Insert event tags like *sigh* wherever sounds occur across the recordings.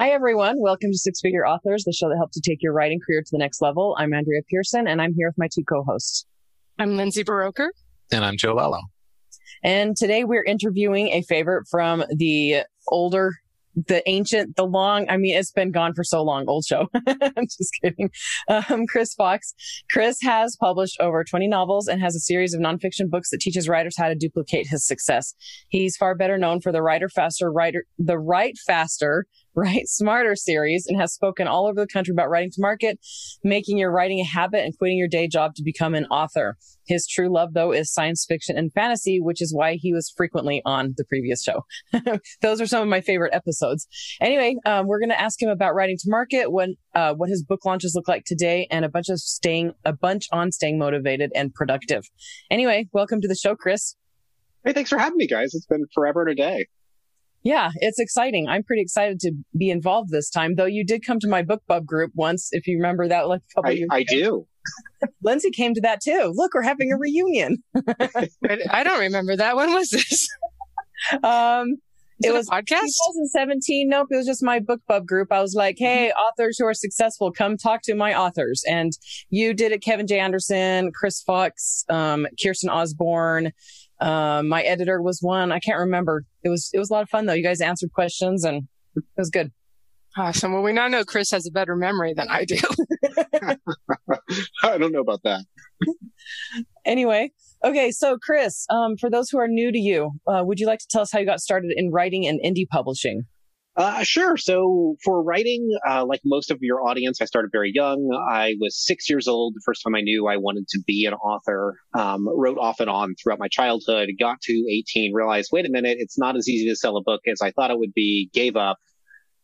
Hi, everyone. Welcome to Six Figure Authors, the show that helps you take your writing career to the next level. I'm Andrea Pearson, and I'm here with my two co-hosts. I'm Lindsay Buroker. And I'm Joe Lallo. And today we're interviewing a favorite from the older the ancient, the long, I mean, it's been gone for so long, old show. *laughs* I'm just kidding. Um, Chris Fox. Chris has published over 20 novels and has a series of nonfiction books that teaches writers how to duplicate his success. He's far better known for the Writer Faster, Writer, the Write Faster, Write *laughs* Smarter series and has spoken all over the country about writing to market, making your writing a habit and quitting your day job to become an author. His true love, though, is science fiction and fantasy, which is why he was frequently on the previous show. *laughs* Those are some of my favorite episodes. Anyway, um, we're going to ask him about writing to market, when, uh, what his book launches look like today, and a bunch of staying, a bunch on staying motivated and productive. Anyway, welcome to the show, Chris. Hey, thanks for having me, guys. It's been forever and a day. Yeah, it's exciting. I'm pretty excited to be involved this time, though you did come to my book BookBub group once, if you remember that like a couple I, years I ago. do. *laughs* Lindsay came to that too. Look, we're having a reunion. *laughs* I don't remember that. When was this? *laughs* Um, Is it it, was a podcast? 2017. Nope, it was just my book BookBub group. I was like, hey, authors who are successful, come talk to my authors. And you did it, Kevin J. Anderson, Chris Fox, um, Kirsten Osbourne. Um, my editor was one. I can't remember. It was, it was a lot of fun though. You guys answered questions and it was good. Awesome. Well, we now know Chris has a better memory than I do. *laughs* *laughs* I don't know about that. Anyway, okay. So Chris, um, for those who are new to you, uh, would you like to tell us how you got started in writing and indie publishing? Uh, sure. So for writing, uh, like most of your audience, I started very young. I was six years old the first time I knew I wanted to be an author. Um, wrote off and on throughout my childhood. Got to 18, realized, wait a minute, it's not as easy to sell a book as I thought it would be. Gave up.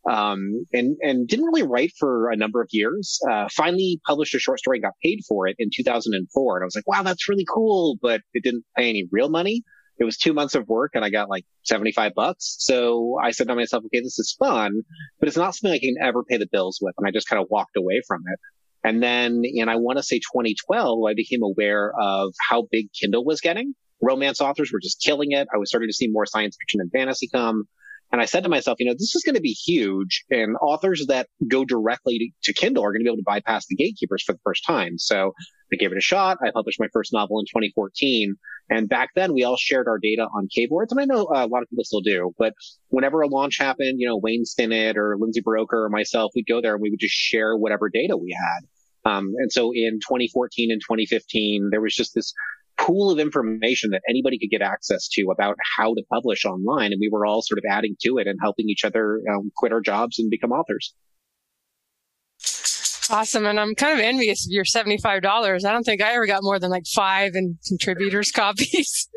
Um, and, and didn't really write for a number of years. Uh, finally published a short story and got paid for it in 2004. And I was like, wow, that's really cool, but it didn't pay any real money. It was two months of work and I got like 75 bucks. So I said to myself, okay, this is fun, but it's not something I can ever pay the bills with. And I just kind of walked away from it. And then in, I want to say 2012, I became aware of how big Kindle was getting. Romance authors were just killing it. I was starting to see more science fiction and fantasy come. And I said to myself, you know, this is going to be huge and authors that go directly to, to Kindle are going to be able to bypass the gatekeepers for the first time. So I gave it a shot. I published my first novel in 2014. And back then we all shared our data on Kboards. And I know uh, a lot of people still do, but whenever a launch happened, you know, Wayne Stinnett or Lindsay Buroker or myself, we'd go there and we would just share whatever data we had. Um, and so in 2014 and 2015, there was just this pool of information that anybody could get access to about how to publish online. And we were all sort of adding to it and helping each other um, quit our jobs and become authors. Awesome. And I'm kind of envious of your $75. I don't think I ever got more than like five in contributors *laughs* copies.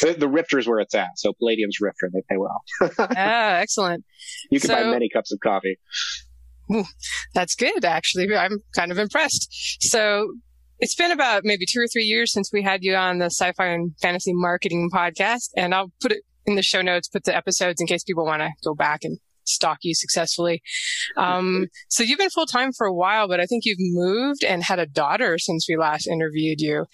The, the Rifter's where it's at. So Palladium's Rifter, they pay well. *laughs* ah, excellent. You can buy many cups of coffee. That's good, actually. I'm kind of impressed. So it's been about maybe two or three years since we had you on the sci-fi and fantasy marketing podcast. And I'll put it in the show notes, put the episodes in case people want to go back and stalk you successfully. Um, so you've been full time for a while, but I think you've moved and had a daughter since we last interviewed you.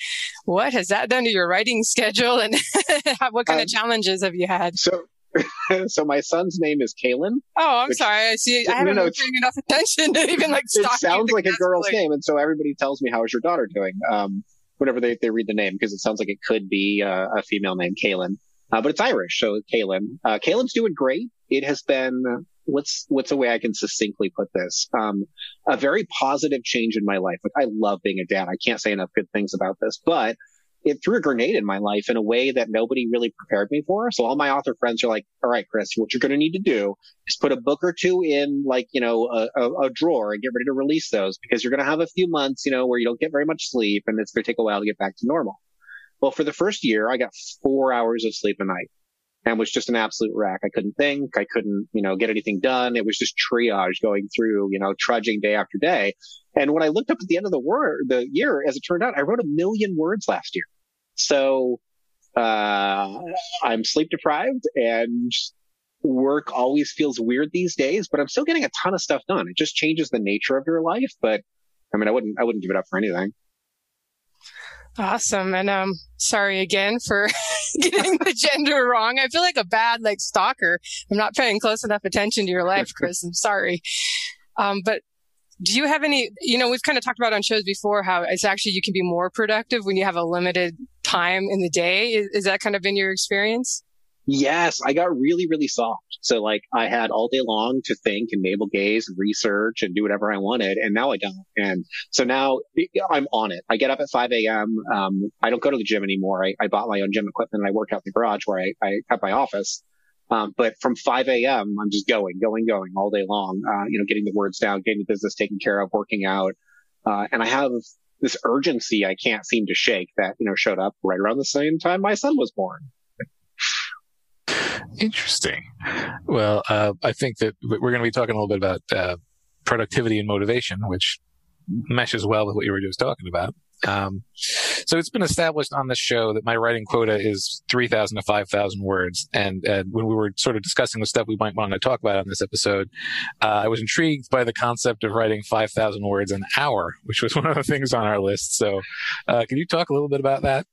What has that done to your writing *laughs* schedule and *laughs* what kind of Um, challenges have you had? So, *laughs* so my son's name is Kalen. Oh, I'm which- sorry. I see. No, I haven't no, been paying enough attention to even like It sounds like a girl's name. And so everybody tells me, how is your daughter doing? Um, whenever they, they read the name, because it sounds like it could be uh, a female name, Kaylin. Uh, but it's Irish, so Kaylin. Uh, Kaylin's doing great. It has been, what's, what's a way I can succinctly put this? Um, a very positive change in my life. Like, I love being a dad. I can't say enough good things about this, but it threw a grenade in my life in a way that nobody really prepared me for. So all my author friends are like, all right, Chris, what you're going to need to do is put a book or two in like, you know, a, a, a drawer and get ready to release those because you're going to have a few months, you know, where you don't get very much sleep and it's going to take a while to get back to normal. Well, for the first year, I got four hours of sleep a night and was just an absolute wreck. I couldn't think. I couldn't, you know, get anything done. It was just triage going through, you know, trudging day after day. And when I looked up at the end of the word, the year, as it turned out, I wrote a million words last year. So, uh, I'm sleep deprived and work always feels weird these days, but I'm still getting a ton of stuff done. It just changes the nature of your life, but I mean, I wouldn't, I wouldn't give it up for anything. Awesome. And um, sorry again for *laughs* *laughs* getting the gender wrong. I feel like a bad like stalker. I'm not paying close enough attention to your life, Chris. I'm sorry. Um, but do you have any, you know, we've kind of talked about on shows before how it's actually you can be more productive when you have a limited time in the day. Is, is that kind of been your experience? Yes, I got really, really soft. So like I had all day long to think and navel gaze and research and do whatever I wanted. And now I don't. And so now I'm on it. I get up at 5 a.m. Um, I don't go to the gym anymore. I, I bought my own gym equipment and I work out in the garage where I, I have my office. Um, but from 5 a.m., I'm just going, going, going all day long, uh, you know, getting the words down, getting the business taken care of, working out. Uh, and I have this urgency I can't seem to shake that, you know, showed up right around the same time my son was born. Interesting. Well, uh, I think that we're going to be talking a little bit about uh, productivity and motivation, which meshes well with what you were just talking about. Um, so it's been established on this show that my writing quota is 3,000 to 5,000 words. And, uh, when we were sort of discussing the stuff we might want to talk about on this episode, uh, I was intrigued by the concept of writing 5,000 words an hour, which was *laughs* one of the things on our list. So, uh, can you talk a little bit about that?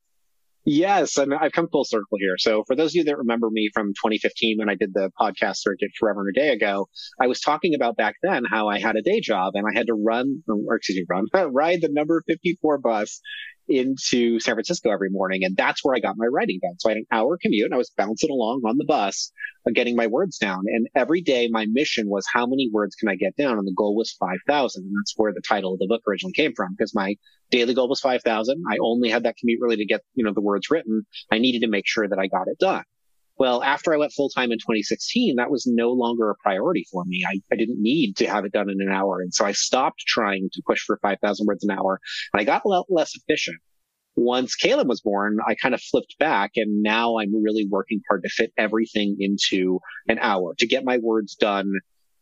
Yes, and I've come full circle here. So for those of you that remember me from 2015 when I did the podcast circuit forever and a day ago, I was talking about back then how I had a day job and I had to run, or excuse me, run, *laughs* ride the number 54 bus into San Francisco every morning. And that's where I got my writing done. So I had an hour commute and I was bouncing along on the bus, uh, getting my words down. And every day my mission was how many words can I get down? And the goal was 5,000. And that's where the title of the book originally came from because my daily goal was 5,000. I only had that commute really to get, you know, the words written. I needed to make sure that I got it done. Well, after I went full time in 2016, that was no longer a priority for me. I, I didn't need to have it done in an hour. And so I stopped trying to push for 5,000 words an hour and I got a lot less efficient. Once Caleb was born, I kind of flipped back and now I'm really working hard to fit everything into an hour to get my words done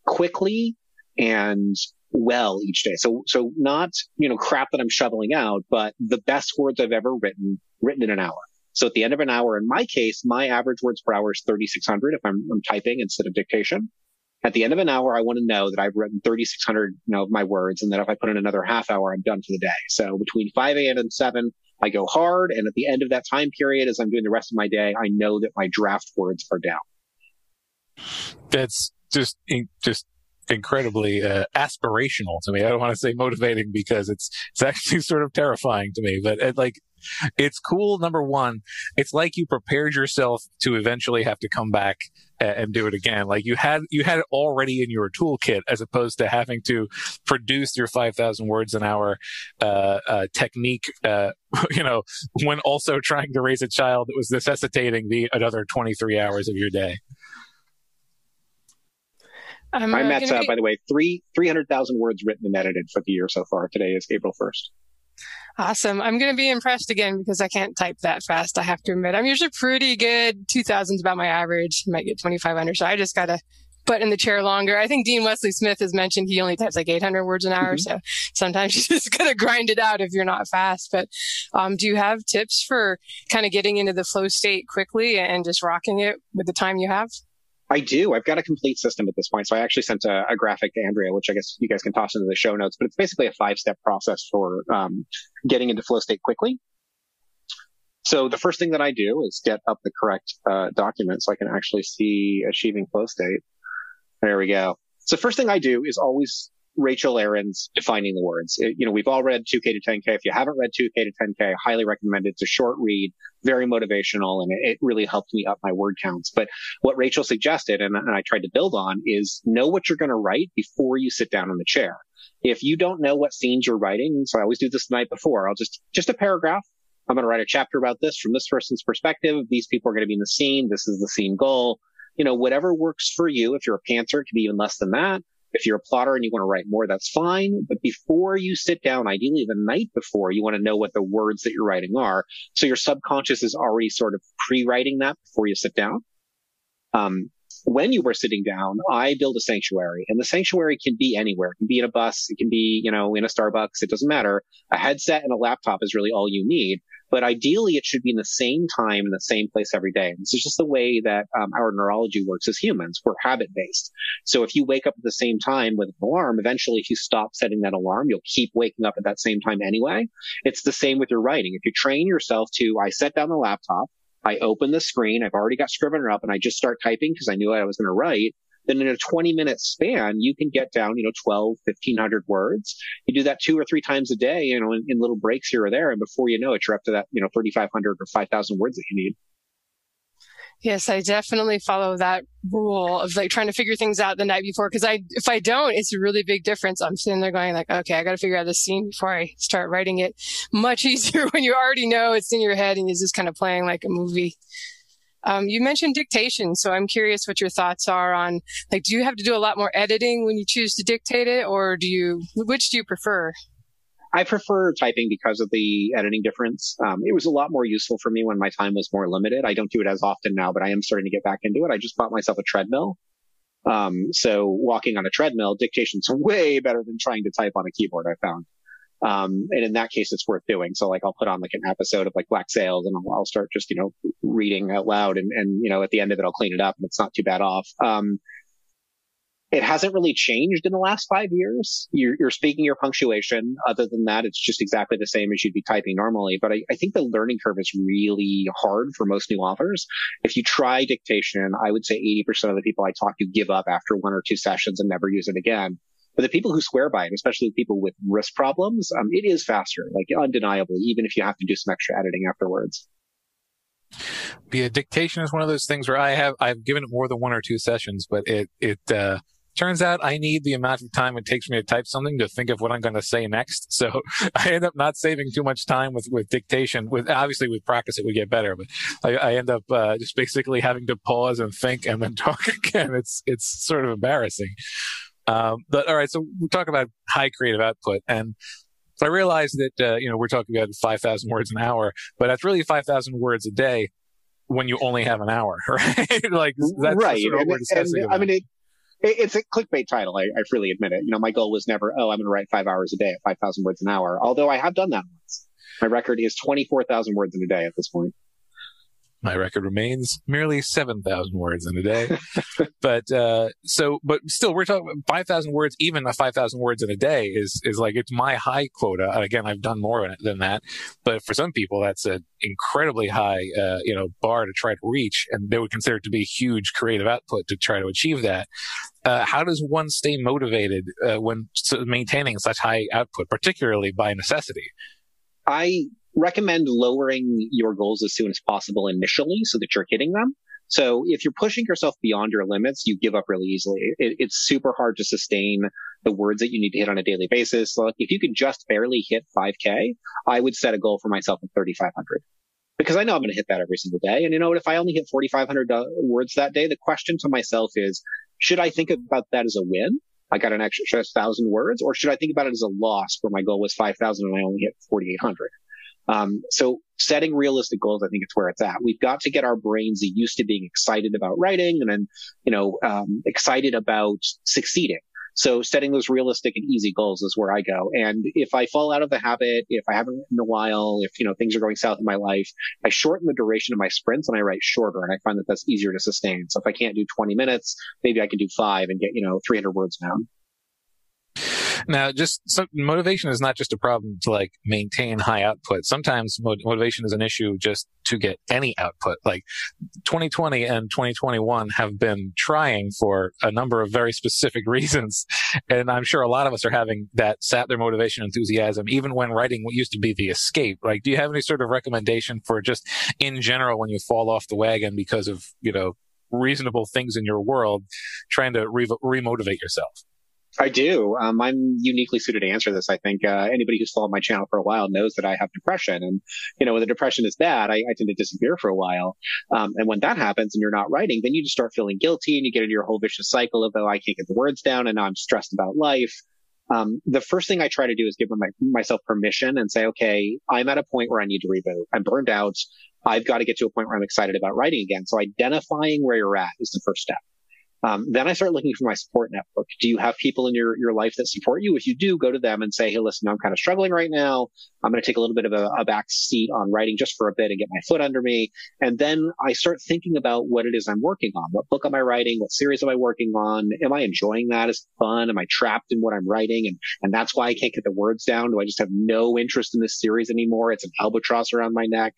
quickly and well each day. So, so not, you know, crap that I'm shoveling out, but the best words I've ever written, written in an hour. So at the end of an hour, in my case, my average words per hour is 3,600 if I'm, I'm typing instead of dictation. At the end of an hour, I want to know that I've written 3,600 you know, of my words and that if I put in another half hour, I'm done for the day. So between 5 a.m. and 7, I go hard. And at the end of that time period, as I'm doing the rest of my day, I know that my draft words are down. That's just, just incredibly uh, aspirational to me. I don't want to say motivating because it's it's actually sort of terrifying to me. But it, like, it's cool. Number one, it's like you prepared yourself to eventually have to come back and, and do it again. Like you had you had it already in your toolkit, as opposed to having to produce your five thousand words an hour uh, uh, technique. Uh, *laughs* you know, when also trying to raise a child that was necessitating the another twenty three hours of your day. I'm, I'm at, uh, by the way, three 300,000 words written and edited for the year so far. Today is April 1st. Awesome. I'm going to be impressed again because I can't type that fast. I have to admit, I'm usually pretty good. 2000 is about my average. I might get 2500. So I just got to butt in the chair longer. I think Dean Wesley Smith has mentioned he only types like 800 words an hour. Mm-hmm. So sometimes *laughs* you just got to grind it out if you're not fast. But um, do you have tips for kind of getting into the flow state quickly and just rocking it with the time you have? I do. I've got a complete system at this point. So I actually sent a, a, graphic to Andrea, which I guess you guys can toss into the show notes, but it's basically a five step process for um, getting into flow state quickly. So the first thing that I do is get up the correct uh, document so I can actually see achieving flow state. There we go. So first thing I do is always Rachel Aaron's Defining the Words. It, you know, we've all read 2K to 10K. If you haven't read 2K to 10K, I highly recommend it. It's a short read, very motivational, and it, it really helped me up my word counts. But what Rachel suggested, and, and I tried to build on, is know what you're going to write before you sit down in the chair. If you don't know what scenes you're writing, so I always do this the night before, I'll just, just a paragraph. I'm going to write a chapter about this from this person's perspective. These people are going to be in the scene. This is the scene goal. You know, whatever works for you. If you're a pantser, it can be even less than that. If you're a plotter and you want to write more, that's fine. But before you sit down, ideally the night before, you want to know what the words that you're writing are. So your subconscious is already sort of pre-writing that before you sit down. Um, when you were sitting down, I build a sanctuary and the sanctuary can be anywhere. It can be in a bus. It can be, you know, in a Starbucks. It doesn't matter. A headset and a laptop is really all you need. But ideally, it should be in the same time in the same place every day. And this is just the way that um, our neurology works as humans. We're habit based. So if you wake up at the same time with an alarm, eventually, if you stop setting that alarm, you'll keep waking up at that same time anyway. It's the same with your writing. If you train yourself to, I set down the laptop, I open the screen. I've already got Scrivener up and I just start typing because I knew I was going to write. Then in a 20 minute span, you can get down, you know, 12, 1500 words. You do that two or three times a day, you know, in, in little breaks here or there. And before you know it, you're up to that, you know, 3,500 or 5,000 words that you need. Yes, I definitely follow that rule of like trying to figure things out the night before. Cause I, if I don't, it's a really big difference. I'm sitting there going like, okay, I got to figure out this scene before I start writing it. *laughs* Much easier *laughs* when you already know it's in your head and you're just kind of playing like a movie. Um, you mentioned dictation, so I'm curious what your thoughts are on like, do you have to do a lot more editing when you choose to dictate it, or do you, which do you prefer? I prefer typing because of the editing difference. Um, it was a lot more useful for me when my time was more limited. I don't do it as often now, but I am starting to get back into it. I just bought myself a treadmill. Um, so walking on a treadmill, dictation's *laughs* way better than trying to type on a keyboard, I found. Um, and in that case, it's worth doing. So like I'll put on like an episode of like Black Sails and I'll, I'll start just, you know, reading out loud and, and, you know, at the end of it, I'll clean it up and it's not too bad off. Um, it hasn't really changed in the last five years. You're, you're, speaking your punctuation. Other than that, it's just exactly the same as you'd be typing normally. But I, I, think the learning curve is really hard for most new authors. If you try dictation, I would say 80% of the people I talk to give up after one or two sessions and never use it again. But the people who swear by it, especially people with wrist problems, um, it is faster, like undeniably, even if you have to do some extra editing afterwards. Yeah, dictation is one of those things where I have I've given it more than one or two sessions, but it it uh, turns out I need the amount of time it takes me to type something to think of what I'm going to say next. *laughs* So I end up not saving too much time with, with dictation. With obviously with practice it would get better, but I, I end up uh, just basically having to pause and think and then *laughs* talk again. It's it's sort of embarrassing. Um, but all right, so we talk about high creative output and. So I realized that uh, you know we're talking about 5,000 words an hour, but that's really 5,000 words a day when you only have an hour, *laughs* right? like that's right. Sort of and, and, I mean, it, it's a clickbait title. I, I, freely admit it. You know, my goal was never, oh, I'm going to write five hours a day at 5,000 words an hour. Although I have done that once. My record is 24,000 words in a day at this point my record remains merely 7,000 words in a day. *laughs* but, uh, so, but still, we're talking 5,000 words, even a 5,000 words in a day is, is like, it's my high quota. Again, I've done more than that. But for some people, that's an incredibly high, uh, you know, bar to try to reach. And they would consider it to be huge creative output to try to achieve that. Uh, how does one stay motivated uh, when maintaining such high output, particularly by necessity? I recommend lowering your goals as soon as possible initially so that you're hitting them. So if you're pushing yourself beyond your limits, you give up really easily. It, it's super hard to sustain the words that you need to hit on a daily basis. So if you could just barely hit 5k, I would set a goal for myself of 3,500 because I know I'm going to hit that every single day. And you know what? If I only hit 4,500 uh, words that day, the question to myself is, should I think about that as a win? I got an extra thousand words, or should I think about it as a loss where my goal was 5,000 and I only hit 4,800? Um, so setting realistic goals, I think it's where it's at. We've got to get our brains used to being excited about writing and then, you know, um, excited about succeeding. So setting those realistic and easy goals is where I go. And if I fall out of the habit, if I haven't written in a while, if, you know, things are going south in my life, I shorten the duration of my sprints and I write shorter. And I find that that's easier to sustain. So if I can't do 20 minutes, maybe I can do five and get, you know, 300 words down. Now, just some, motivation is not just a problem to like maintain high output. Sometimes motivation is an issue just to get any output. Like 2020 and 2021 have been trying for a number of very specific *laughs* reasons. And I'm sure a lot of us are having that sap their motivation enthusiasm, even when writing what used to be the escape. Like, do you have any sort of recommendation for just in general when you fall off the wagon because of, you know, reasonable things in your world, trying to re- remotivate yourself? I do. Um, I'm uniquely suited to answer this. I think uh, anybody who's followed my channel for a while knows that I have depression, and you know when the depression is bad, I, I tend to disappear for a while. Um, and when that happens, and you're not writing, then you just start feeling guilty, and you get into your whole vicious cycle of oh, I can't get the words down, and now I'm stressed about life. Um, the first thing I try to do is give my, myself permission and say, okay, I'm at a point where I need to reboot. I'm burned out. I've got to get to a point where I'm excited about writing again. So identifying where you're at is the first step. Um, then I start looking for my support network. Do you have people in your, your life that support you? If you do, go to them and say, Hey, listen, I'm kind of struggling right now. I'm going to take a little bit of a, a back seat on writing just for a bit and get my foot under me. And then I start thinking about what it is I'm working on. What book am I writing? What series am I working on? Am I enjoying that? Is it fun? Am I trapped in what I'm writing? And, and that's why I can't get the words down. Do I just have no interest in this series anymore? It's an albatross around my neck.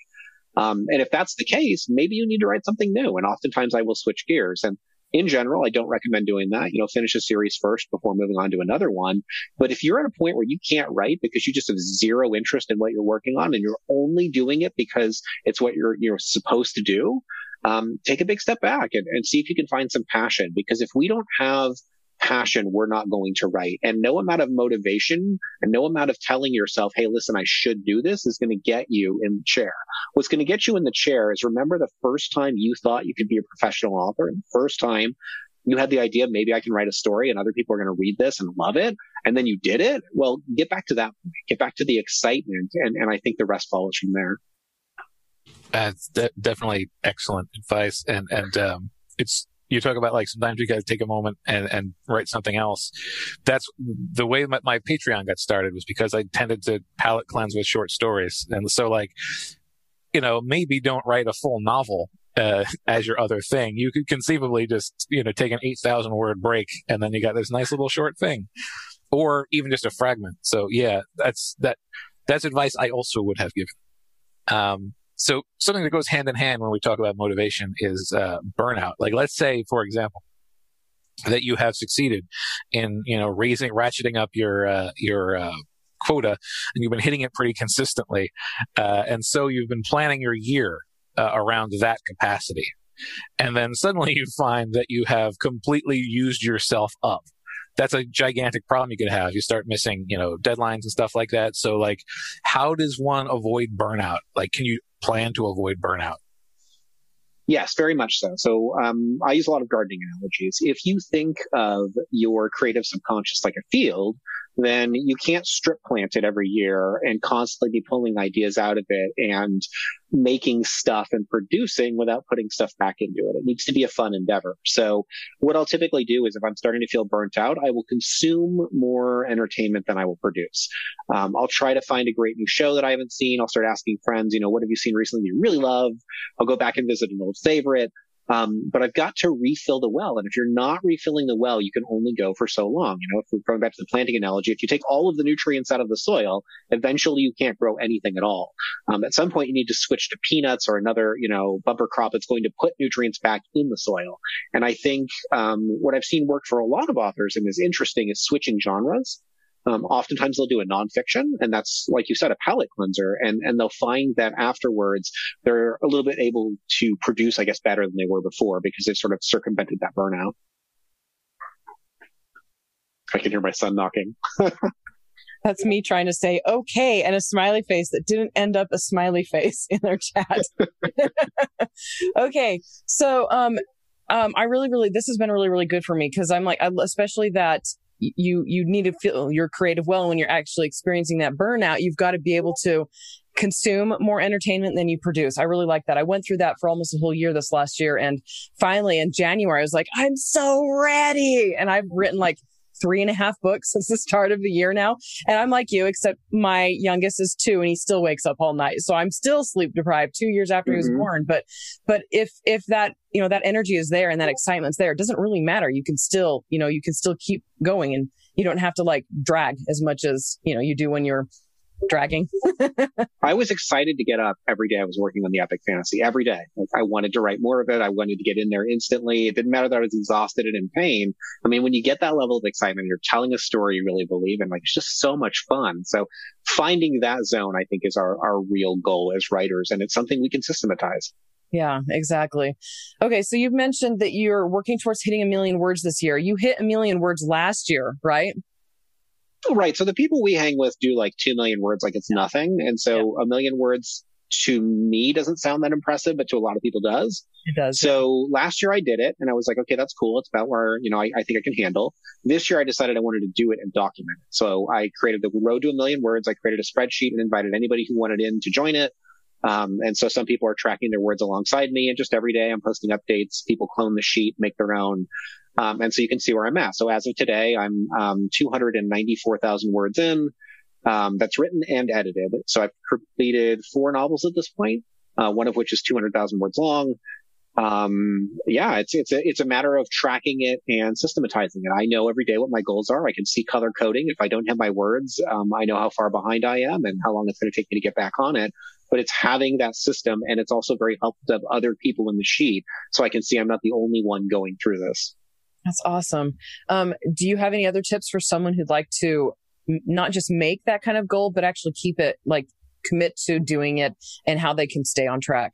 Um, and if that's the case, maybe you need to write something new. And oftentimes I will switch gears. And in general, I don't recommend doing that. You know, finish a series first before moving on to another one. But if you're at a point where you can't write because you just have zero interest in what you're working on and you're only doing it because it's what you're, you're supposed to do, um, take a big step back and, and see if you can find some passion. Because if we don't have passion, we're not going to write. And no amount of motivation and no amount of telling yourself, Hey, listen, I should do this is going to get you in the chair. What's going to get you in the chair is remember the first time you thought you could be a professional author and the first time you had the idea, maybe I can write a story and other people are going to read this and love it. And then you did it. Well, get back to that get back to the excitement. And, and I think the rest follows from there. That's de- definitely excellent advice. And, and, um, it's, you talk about like sometimes you got to take a moment and, and write something else. That's the way my, my Patreon got started was because I tended to palate cleanse with short stories. And so like, you know, maybe don't write a full novel uh, as your other thing. You could conceivably just, you know, take an 8,000 word break and then you got this nice little short thing or even just a fragment. So yeah, that's, that, that's advice I also would have given. Um, so something that goes hand in hand when we talk about motivation is uh, burnout. Like let's say, for example, that you have succeeded in you know raising, ratcheting up your uh, your uh, quota, and you've been hitting it pretty consistently, uh, and so you've been planning your year uh, around that capacity, and then suddenly you find that you have completely used yourself up that's a gigantic problem you could have. You start missing, you know, deadlines and stuff like that. So like, how does one avoid burnout? Like, can you plan to avoid burnout? Yes, very much so. So um, I use a lot of gardening analogies. If you think of your creative subconscious like a field, then you can't strip plant it every year and constantly be pulling ideas out of it and making stuff and producing without putting stuff back into it. It needs to be a fun endeavor. So what I'll typically do is if I'm starting to feel burnt out, I will consume more entertainment than I will produce. Um, I'll try to find a great new show that I haven't seen. I'll start asking friends, you know, what have you seen recently you really love? I'll go back and visit an old favorite. Um, but I've got to refill the well. And if you're not refilling the well, you can only go for so long. You know, if we're going back to the planting analogy, if you take all of the nutrients out of the soil, eventually you can't grow anything at all. Um, at some point you need to switch to peanuts or another, you know, bumper crop that's going to put nutrients back in the soil. And I think, um, what I've seen work for a lot of authors and is interesting is switching genres. Um, oftentimes they'll do a nonfiction and that's, like you said, a palate cleanser and, and they'll find that afterwards they're a little bit able to produce, I guess, better than they were before because they've sort of circumvented that burnout. I can hear my son knocking. *laughs* That's me trying to say okay and a smiley face that didn't end up a smiley face in their chat. *laughs* okay. So, um, um, I really, really, this has been really, really good for me because I'm like, especially that you you need to feel your creative well when you're actually experiencing that burnout you've got to be able to consume more entertainment than you produce. I really like that. I went through that for almost a whole year this last year and finally in january i was like i'm so ready! And i've written like three and a half books since the start of the year now. And I'm like you, except my youngest is two and he still wakes up all night. So I'm still sleep deprived two years after mm-hmm. he was mm-hmm. born. But, but if, if that, you know, that energy is there and that excitement's there, it doesn't really matter. You can still, you know, you can still keep going and you don't have to like drag as much as, you know, you do when you're dragging. *laughs* I was excited to get up every day. I was working on the epic fantasy every day. Like I wanted to write more of it. I wanted to get in there instantly. It didn't matter that I was exhausted and in pain. I mean, when you get that level of excitement, you're telling a story you really believe in. Like it's just so much fun. So finding that zone, I think, is our our real goal as writers, and it's something we can systematize. Yeah, exactly. Okay, so you've mentioned that you're working towards hitting a million words this year. You hit a million words last year, right? Right. So the people we hang with do like 2 million words like it's nothing. And so yeah. a million words to me doesn't sound that impressive, but to a lot of people does. It does. So last year I did it and I was like, okay, that's cool. It's about where, you know, I, I think I can handle. This year I decided I wanted to do it and document it. So I created the road to a million words. I created a spreadsheet and invited anybody who wanted in to join it. Um, and so some people are tracking their words alongside me and just every day I'm posting updates. People clone the sheet, make their own. Um, and so you can see where I'm at. So as of today, I'm um, 294,000 words in. Um, that's written and edited. So I've completed four novels at this point, uh, one of which is 200,000 words long. Um, yeah, it's, it's a, it's a matter of tracking it and systematizing it. I know every day what my goals are. I can see color coding. If I don't have my words, um, I know how far behind I am and how long it's going to take me to get back on it. but it's having that system. And it's also very helpful to have other people in the sheet so I can see I'm not the only one going through this. That's awesome. Um, do you have any other tips for someone who'd like to not just make that kind of goal, but actually keep it like commit to doing it and how they can stay on track?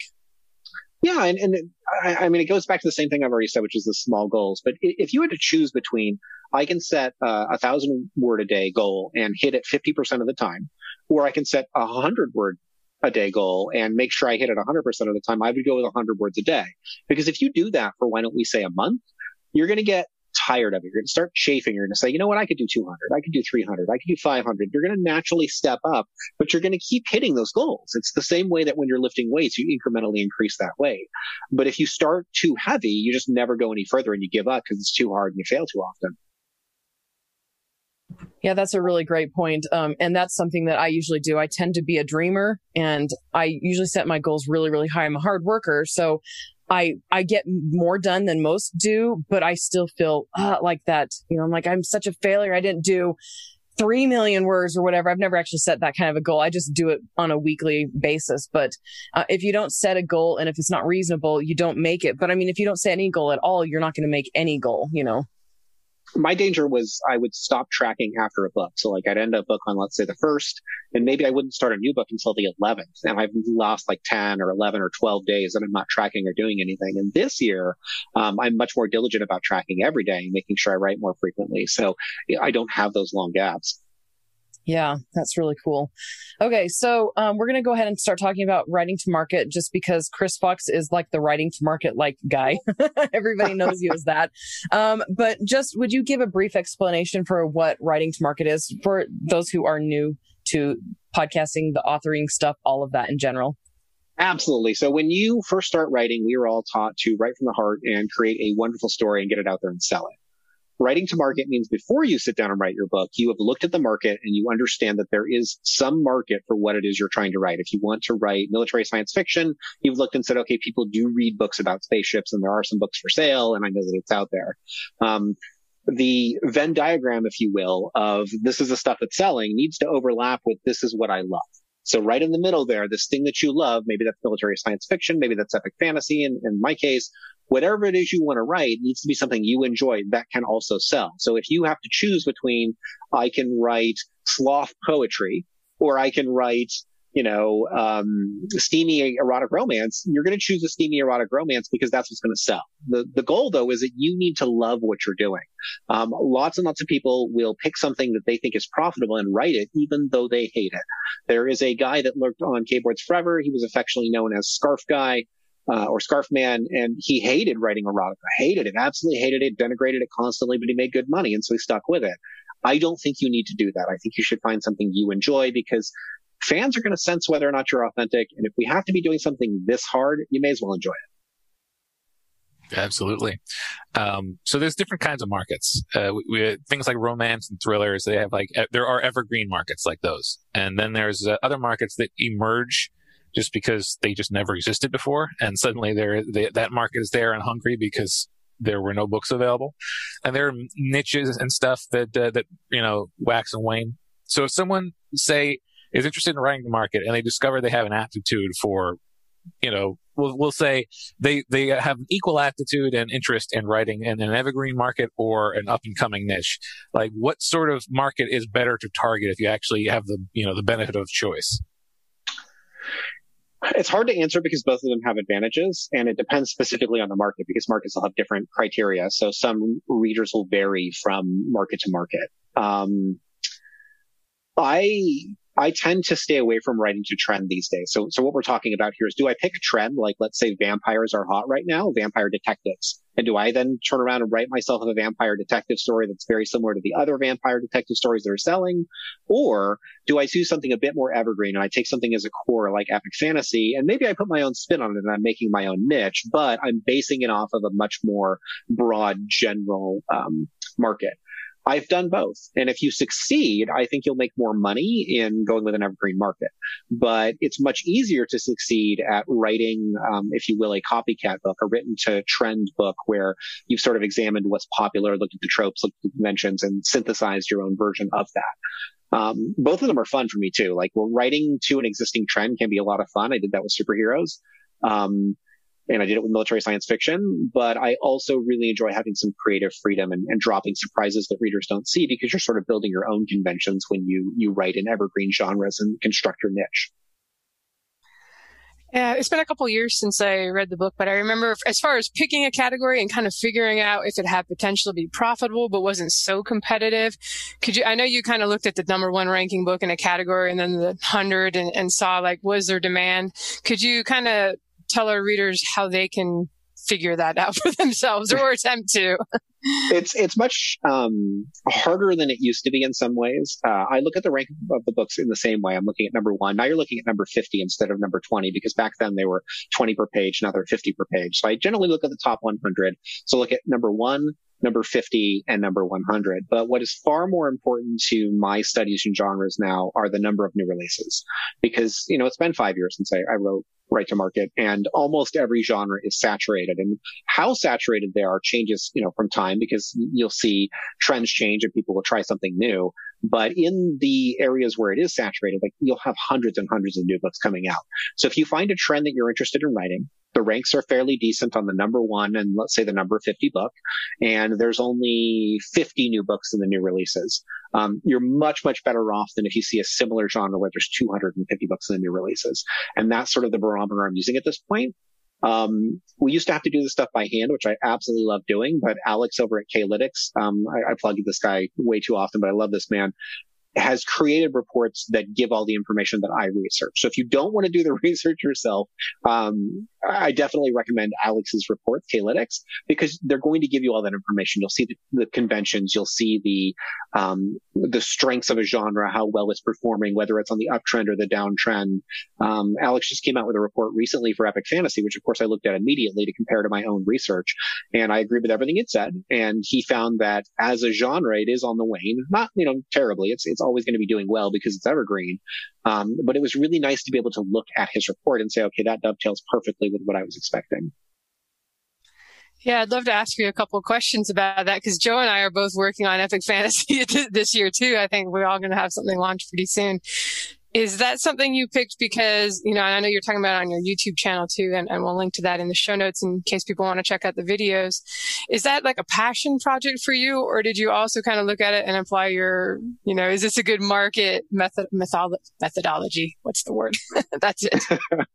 Yeah, and, and I, I, mean, it goes back to the same thing I've already said, which is the small goals. But if you had to choose between, I can set uh, a thousand word a day goal and hit it 50% of the time, or I can set a hundred word a day goal and make sure I hit it 100% of the time, I would go with 100 words a day. Because if you do that for, why don't we say a month, you're going to get tired of it. You're going to start chafing. You're going to say, you know what? I could do 200. I could do 300. I could do 500. You're going to naturally step up, but you're going to keep hitting those goals. It's the same way that when you're lifting weights, you incrementally increase that weight. But if you start too heavy, you just never go any further and you give up because it's too hard and you fail too often. Yeah, that's a really great point. Um, and that's something that I usually do. I tend to be a dreamer and I usually set my goals really, really high. I'm a hard worker. So I, I get more done than most do, but I still feel uh, like that. You know, I'm like, I'm such a failure. I didn't do 3 million words or whatever. I've never actually set that kind of a goal. I just do it on a weekly basis. But uh, if you don't set a goal and if it's not reasonable, you don't make it. But I mean, if you don't set any goal at all, you're not going to make any goal, you know? My danger was I would stop tracking after a book. So like I'd end a book on, let's say the first, and maybe I wouldn't start a new book until the 11th. And I've lost like 10 or 11 or 12 days and I'm not tracking or doing anything. And this year, um, I'm much more diligent about tracking every day and making sure I write more frequently. So I don't have those long gaps. Yeah, that's really cool. Okay, so um, we're going to go ahead and start talking about writing to market just because Chris Fox is like the writing to market like guy. *laughs* Everybody knows you as that. *laughs* Um, but just would you give a brief explanation for what writing to market is for those who are new to podcasting, the authoring stuff, all of that in general? Absolutely. So when you first start writing, we were all taught to write from the heart and create a wonderful story and get it out there and sell it. Writing to market means before you sit down and write your book, you have looked at the market and you understand that there is some market for what it is you're trying to write. If you want to write military science fiction, you've looked and said, okay, people do read books about spaceships and there are some books for sale and I know that it's out there. Um, the Venn diagram, if you will, of this is the stuff that's selling needs to overlap with this is what I love. So right in the middle there, this thing that you love, maybe that's military science fiction, maybe that's epic fantasy in, in my case, whatever it is you want to write needs to be something you enjoy that can also sell. So if you have to choose between I can write sloth poetry or I can write you know, um, steamy erotic romance, you're going to choose a steamy erotic romance because that's what's going to sell. The, the goal though is that you need to love what you're doing. Um, lots and lots of people will pick something that they think is profitable and write it even though they hate it. There is a guy that lurked on Kboards Forever. He was affectionately known as Scarf Guy uh, or Scarf Man, and he hated writing erotica, hated it, absolutely hated it, denigrated it constantly, but he made good money, and so he stuck with it. I don't think you need to do that. I think you should find something you enjoy because fans are going to sense whether or not you're authentic. And if we have to be doing something this hard, you may as well enjoy it. Absolutely. Um, so there's different kinds of markets. Uh, we, we, things like romance and thrillers. They have like there are evergreen markets like those, and then there's uh, other markets that emerge just because they just never existed before. And suddenly there, they, that market is there and hungry because there were no books available. And there are niches and stuff that, uh, that, you know, wax and wane. So if someone say is interested in writing the market and they discover they have an aptitude for, you know, we'll, we'll say they, they have an equal aptitude and interest in writing in an evergreen market or an up and coming niche. Like what sort of market is better to target if you actually have the, you know, the benefit of choice? It's hard to answer because both of them have advantages and it depends specifically on the market because markets will have different criteria. So some readers will vary from market to market. Um, I I tend to stay away from writing to trend these days. So, so what we're talking about here is do I pick a trend? Like, let's say vampires are hot right now, vampire detectives. And do I then turn around and write myself a vampire detective story that's very similar to the other vampire detective stories that are selling? Or do I do something a bit more evergreen and I take something as a core like epic fantasy and maybe I put my own spin on it and I'm making my own niche, but I'm basing it off of a much more broad general, um, market. I've done both. And if you succeed, I think you'll make more money in going with an evergreen market. But it's much easier to succeed at writing, um, if you will, a copycat book, a written to trend book where you've sort of examined what's popular, looked at the tropes, looked at the conventions and synthesized your own version of that. Um, both of them are fun for me too. Like well, writing to an existing trend can be a lot of fun. I did that with superheroes. Um, and I did it with military science fiction, but I also really enjoy having some creative freedom and, and, dropping surprises that readers don't see because you're sort of building your own conventions when you you write in evergreen genres and construct your niche. Yeah, it's been a couple years since I read the book, but I remember as far as picking a category and kind of figuring out if it had potential to be profitable but wasn't so competitive. Could you, I know you kind of looked at the number one ranking book in a category and then the hundred and, and saw like, was there demand? Could you kind of tell our readers how they can figure that out *laughs* for themselves or attempt to. it's it's much um, harder than it used to be in some ways. Uh, I look at the rank of the books in the same way. I'm looking at number one. Now you're looking at number 50 instead of number 20 because back then they were 20 per page. Now they're 50 per page. So I generally look at the top 100. So look at number one, number 50 and number 100. But what is far more important to my studies in genres now are the number of new releases. Because, you know, it's been five years since I, I wrote right to market and almost every genre is saturated. And how saturated they are changes you know from time because you'll see trends change and people will try something new. But in the areas where it is saturated like you'll have hundreds and hundreds of new books coming out. So if you find a trend that you're interested in writing the ranks are fairly decent on the number one and let's say the number 50 book. And there's only 50 new books in the new releases. Um, you're much, much better off than if you see a similar genre where there's 250 books in the new releases. And that's sort of the barometer I'm using at this point. Um, we used to have to do this stuff by hand, which I absolutely love doing, but Alex over at K-Lytics, um, I, I plug this guy way too often, but I love this man has created reports that give all the information that I research. So if you don't want to do the *laughs* research yourself, um, I definitely recommend Alex's report, K-Lytics, because they're going to give you all that information. You'll see the, the conventions, you'll see the um, the strengths of a genre, how well it's performing, whether it's on the uptrend or the downtrend. Um, Alex just came out with a report recently for Epic Fantasy, which of course I looked at immediately to compare to my own research, and I agree with everything it said. And he found that as a genre, it is on the wane, not you know terribly. It's it's always going to be doing well because it's evergreen. Um, but it was really nice to be able to look at his report and say, okay, that dovetails perfectly with what I was expecting. Yeah, I'd love to ask you a couple of questions about that because Joe and I are both working on Epic *laughs* Fantasy this year too. I think we're all going to have something launched pretty soon. Is that something you picked because, you know, I know you're talking about on your YouTube channel too, and, and we'll link to that in the show notes in case people want to check out the videos. Is that like a passion project for you, or did you also kind of look at it and apply your, you know, is this a good market method, method, methodology? What's the word? *laughs* That's it. *laughs*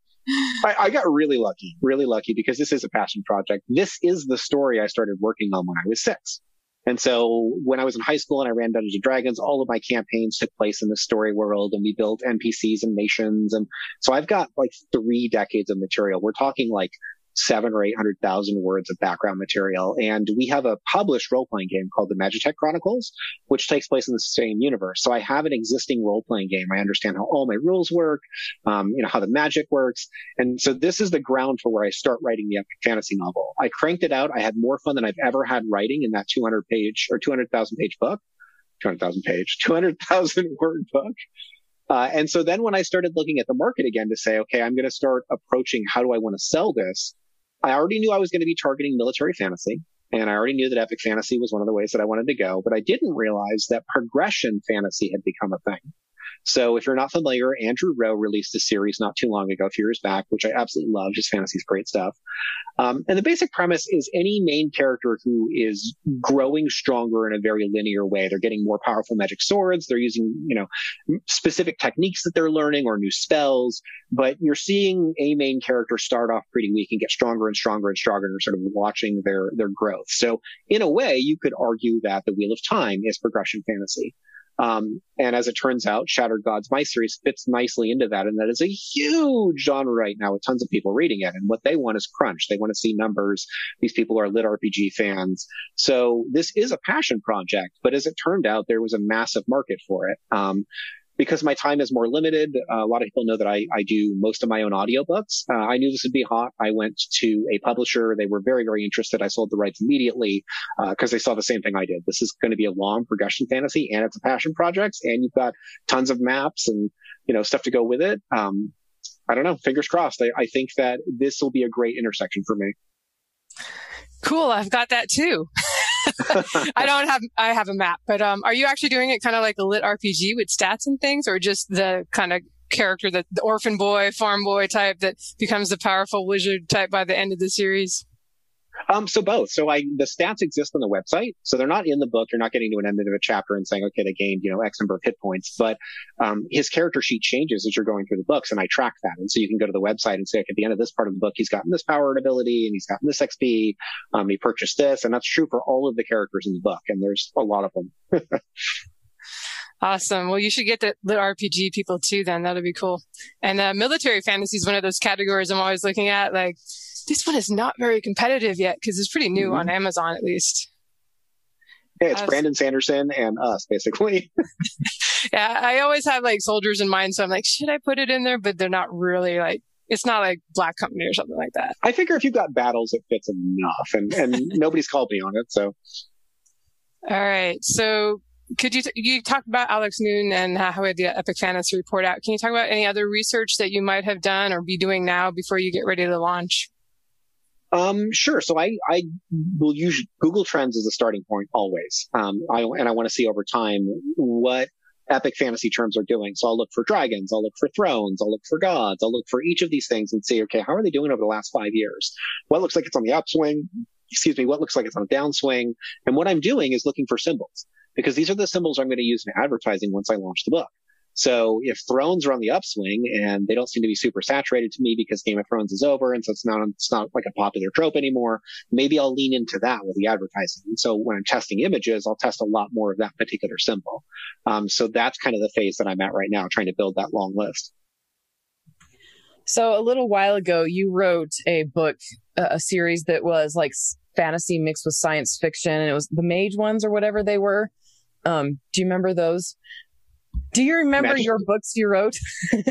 I, I, got really lucky, really lucky because this is a passion project. This is the story I started working on when I was six. And so when I was in high school and I ran Dungeons and Dragons, all of my campaigns took place in the story world and we built NPCs and nations. And so I've got like three decades of material. We're talking like seven or eight hundred thousand words of background material. And we have a published role playing game called the Magitech Chronicles, which takes place in the same universe. So I have an existing role playing game. I understand how all my rules work, um, you know, how the magic works. And so this is the ground for where I start writing the epic fantasy novel. I cranked it out. I had more fun than I've ever had writing in that 200 page or 200,000 page book. 200,000 page, 200,000 *laughs* word book. Uh, and so then when I started looking at the market again to say, okay, I'm going to start approaching how do I want to sell this? I already knew I was going to be targeting military fantasy. And I already knew that epic fantasy was one of the ways that I wanted to go, but I didn't realize that progression fantasy had become a thing. So if you're not familiar, Andrew Rowe released a series not too long ago, a few years back, which I absolutely love. His fantasy's great stuff. Um, and the basic premise is any main character who is growing stronger in a very linear way. They're getting more powerful magic swords. They're using, you know, specific techniques that they're learning or new spells. But you're seeing a main character start off pretty weak and get stronger and stronger and stronger and you're sort of watching their, their growth. So in a way, you could argue that the Wheel of Time is progression fantasy. Um, and as it turns out, Shattered Gods, my series fits nicely into that. And that is a huge genre right now with tons of people reading it. And what they want is crunch. They want to see numbers. These people are lit RPG fans. So this is a passion project, but as it turned out, there was a massive market for it. Um, because my time is more limited, uh, a lot of people know that I, I do most of my own audiobooks. Uh, I knew this would be hot. I went to a publisher. They were very, very interested. I sold the rights immediately because uh, they saw the same thing I did. This is going to be a long progression fantasy and it's a passion project and you've got tons of maps and, you know, stuff to go with it. Um, I don't know. Fingers crossed. I, I think that this will be a great intersection for me. Cool. I've got that too. *laughs* *laughs* I don't have I have a map, but um, are you actually doing it kind of like a lit RPG with stats and things, or just the kind of character that the orphan boy, farm boy type that becomes the powerful wizard type by the end of the series? Um, so both. So I, the stats exist on the website. So they're not in the book. You're not getting to an end of a chapter and saying, okay, they gained, you know, X number of hit points, but, um, his character sheet changes as you're going through the books and I track that. And so you can go to the website and say, okay, at the end of this part of the book, he's gotten this power and ability and he's gotten this XP. Um, he purchased this and that's true for all of the characters in the book. And there's a lot of them. *laughs* Awesome. Well, you should get the, the RPG people too, then. That'll be cool. And uh, military fantasy is one of those categories I'm always looking at. Like, this one is not very competitive yet because it's pretty new mm-hmm. on Amazon at least. Yeah, it's Brandon Sanderson and us, basically. *laughs* yeah, I always have like soldiers in mind, so I'm like, should I put it in there? But they're not really like it's not like Black Company or something like that. I figure if you've got battles, it fits enough, and and *laughs* nobody's called me on it, so. All right, so could you t- you talked about Alex Newton and how the Epic Fantasy report out? Can you talk about any other research that you might have done or be doing now before you get ready to launch? Um, sure. So I, I will use Google Trends as a starting point always. Um, I, and I want to see over time what epic fantasy terms are doing. So I'll look for dragons, I'll look for thrones, I'll look for gods, I'll look for each of these things and see, okay, how are they doing over the last five years? What looks like it's on the upswing? Excuse me, what looks like it's on a downswing? And what I'm doing is looking for symbols because these are the symbols I'm going to use in advertising once I launch the book. So if Thrones are on the upswing and they don't seem to be super saturated to me because Game of Thrones is over and so it's not it's not like a popular trope anymore, maybe I'll lean into that with the advertising. And so when I'm testing images, I'll test a lot more of that particular symbol. Um, so that's kind of the phase that I'm at right now, trying to build that long list. So a little while ago, you wrote a book, a series that was like fantasy mixed with science fiction, and it was the Mage ones or whatever they were. Um, do you remember those? Do you remember Magic. your books you wrote?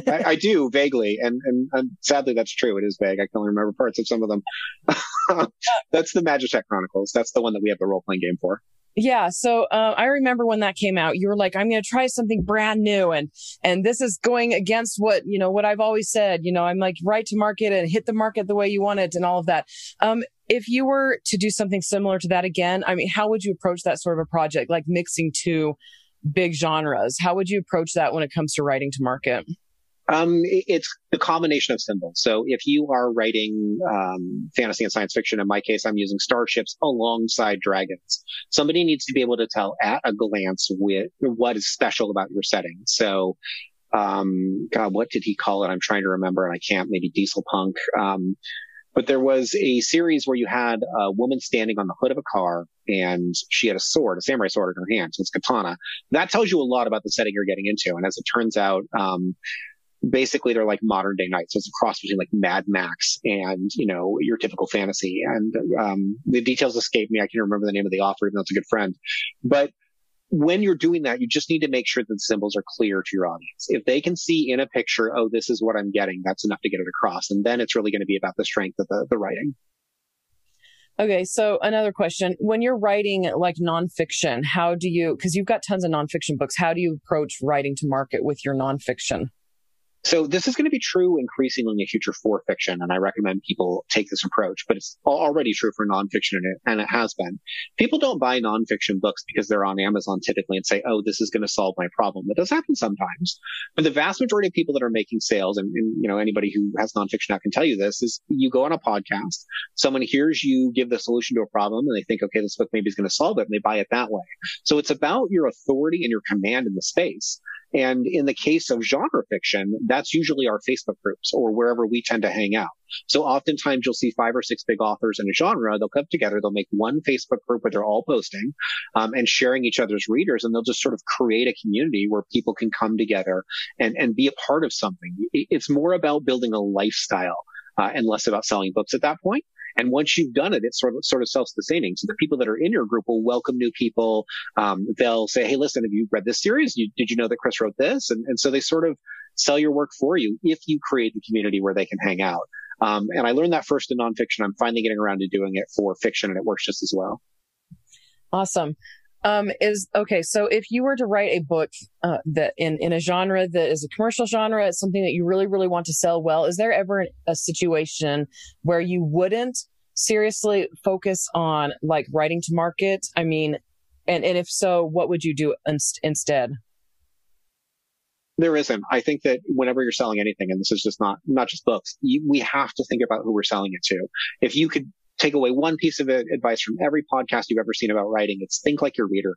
I, I, *laughs* do vaguely, and, and, and sadly that's true. It is vague. I can only remember parts of some of them. *laughs* that's the Magitech Chronicles. That's the one that we have the role playing game for. Yeah. So uh, I remember when that came out, you were like, "I'm going to try something brand new," and and this is going against what you know what I've always said. You know, I'm like write to market and hit the market the way you want it, and all of that. Um, if you were to do something similar to that again, I mean, how would you approach that sort of a project, like mixing two big genres. How would you approach that when it comes to writing to market? Um, it's the combination of symbols. So if you are writing um, fantasy and science fiction, in my case, I'm using starships alongside dragons. Somebody needs to be able to tell at a glance with what is special about your setting. So, um, God, what did he call it? I'm trying to remember, and I can't. Maybe Diesel Punk. But there was a series where you had a woman standing on the hood of a car and she had a sword, a samurai sword in her hand. So it's katana. That tells you a lot about the setting you're getting into. And as it turns out, um, basically they're like modern day knights. So it's a cross between like Mad Max and, you know, your typical fantasy. And, um, the details escape me. I can't remember the name of the author, even though it's a good friend. But when you're doing that, you just need to make sure that the symbols are clear to your audience. If they can see in a picture, oh, this is what I'm getting, that's enough to get it across. And then it's really going to be about the strength of the, the writing. Okay, so another question. When you're writing like nonfiction, how do you, because you've got tons of nonfiction books, how do you approach writing to market with your nonfiction? So this is going to be true increasingly in the future for fiction, and I recommend people take this approach. But it's already true for nonfiction, and it has been. People don't buy nonfiction books because they're on Amazon typically and say, "Oh, this is going to solve my problem." It does happen sometimes, but the vast majority of people that are making sales, and, and you know anybody who has nonfiction now can tell you this, is you go on a podcast, someone hears you give the solution to a problem, and they think, "Okay, this book maybe is going to solve it," and they buy it that way. So it's about your authority and your command in the space. And in the case of genre fiction, that's usually our Facebook groups or wherever we tend to hang out. So oftentimes you'll see five or six big authors in a genre. They'll come together. They'll make one Facebook group where they're all posting um, and sharing each other's readers, and they'll just sort of create a community where people can come together and and be a part of something. It's more about building a lifestyle uh, and less about selling books at that point. And once you've done it, it's sort of sort of self-sustaining. So the people that are in your group will welcome new people. Um, they'll say, "Hey, listen, have you read this series? You, did you know that Chris wrote this?" And, and so they sort of sell your work for you if you create the community where they can hang out. Um, and I learned that first in nonfiction. I'm finally getting around to doing it for fiction, and it works just as well. Awesome um, is okay. So if you were to write a book uh, that in in a genre that is a commercial genre, it's something that you really really want to sell well. Is there ever a situation where you wouldn't seriously focus on like writing to market? I mean, and, and if so, what would you do in- instead? There isn't. I think that whenever you're selling anything, and this is just not, not just books, you, we have to think about who we're selling it to. If you could take away one piece of advice from every podcast you've ever seen about writing, it's think like your reader.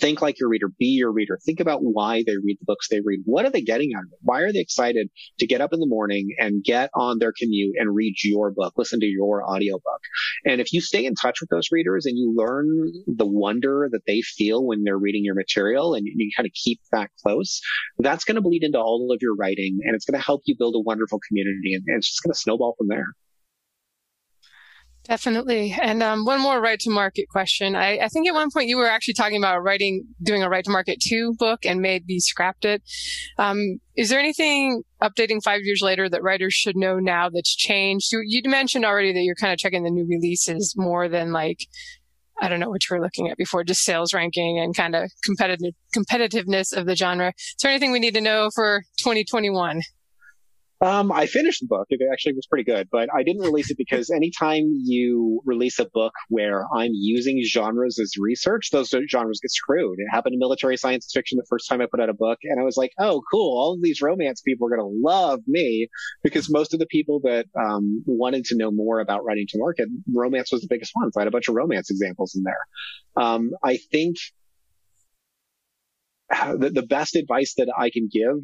Think like your reader. Be your reader. Think about why they read the books they read. What are they getting out of it? Why are they excited to get up in the morning and get on their commute and read your book, listen to your audiobook? And if you stay in touch with those readers and you learn the wonder that they feel when they're reading your material and you kind of keep that close, that's going to bleed into all of your writing and it's going to help you build a wonderful community and it's just going to snowball from there. Definitely. And um, one more write to market question. I, I, think at one point you were actually talking about writing, doing a write to market two book and maybe scrapped it. Um, is there anything updating five years later that writers should know now that's changed? You, you mentioned already that you're kind of checking the new releases more than like, I don't know what you were looking at before, just sales ranking and kind of competitive competitiveness of the genre. Is there anything we need to know for 2021? Um, I finished the book. It actually was pretty good, but I didn't release it because anytime you release a book where I'm using genres as research, those genres get screwed. It happened in military science fiction the first time I put out a book, and I was like, oh, cool. All of these romance people are going to love me because most of the people that um, wanted to know more about writing to market, romance was the biggest one. So I had a bunch of romance examples in there. Um, I think *sighs* the, the best advice that I can give,